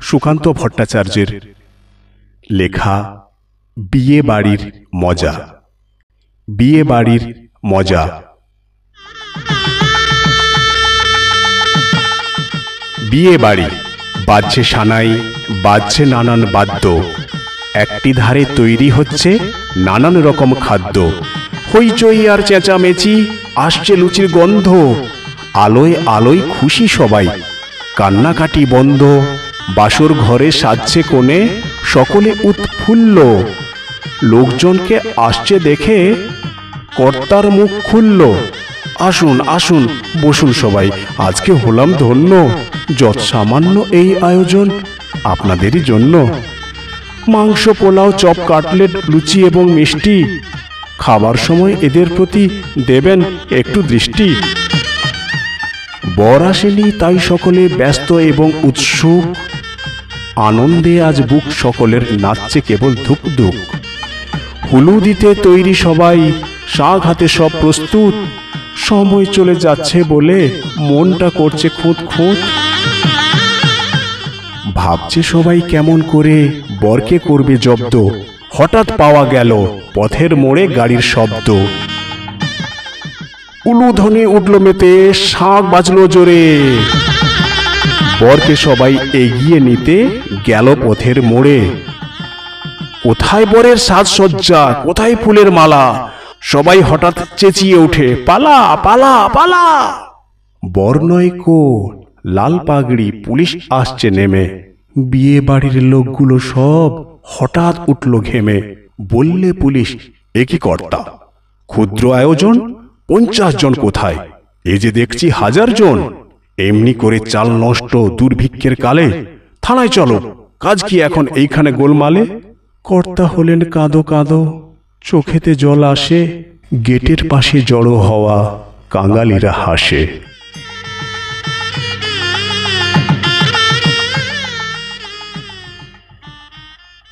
সুকান্ত ভট্টাচার্যের লেখা বিয়ে বাড়ির মজা। বিয়ে বাড়ির মজা। বিয়ে বাড়ি, বাজছে সানাই, বাজছে নানান বাদ্য। একটি ধারে তৈরি হচ্ছে নানান রকম খাদ্য। হইচই আর চেঁচামেচি, আসছে লুচির গন্ধ। আলোয় আলোয় খুশি সবাই। কান্নাকাটি বন্ধ। বাসর ঘরে সাজছে কোণে, সকলে উৎফুল্ল। লোকজনকে আসছে দেখে কর্তার মুখ খুলল। আসুন আসুন, বসুন সবাই, আজকে হলাম ধন্য। যৎ সামান্য এই আয়োজন আপনাদেরই জন্য। মাংস, পোলাও, চপ, কাটলেট, লুচি এবং মিষ্টি খাবার সময় এদের প্রতি দেবেন একটু দৃষ্টি। বর আসেনি, তাই সকলে ব্যস্ত এবং উৎসুক। আনন্দে আজ বুক সকলের নাচছে কেবল ধুক ধুক হুলু দিতে তৈরি সবাই, শাক হাতে সব প্রস্তুত। সময় চলে যাচ্ছে বলে মনটা করছে খুঁত খুঁত ভাবছে সবাই কেমন করে বরকে করবে জব্দ। হঠাৎ পাওয়া গেল পথের মোড়ে গাড়ির শব্দ। উলুধ্বনি উঠল মেতে শাঁখ বাজলো জোরে। বরকে সবাই এগিয়ে নিতে গেল পথের মোড়ে। কোথায় বরের সাজসজ্জা? কোথায় ফুলের মালা? সবাই হঠাৎ চেঁচিয়ে ওঠে, পালা পালা পালা! বর নয় কো লাল পাগড়ি, পুলিশ আসছে নেমে। বিয়ে বাড়ির লোকগুলো সব হঠাৎ উঠল ঘেমে। বললে পুলিশ, এ কি কর্তা? ক্ষুদ্র আয়োজন? পঞ্চাশ জন কোথায়? এ যে দেখছি হাজার জন। এমনি করে চাল নষ্ট দুর্ভিক্ষের কালে? থানায় চলো। কাজ কি এখন এইখানে গোলমালে? কর্তা হলেন কাঁদো কাঁদো। চোখেতে জল আসে, গেটের পাশে জড়ো হওয়া কাঙালিরা হাসে।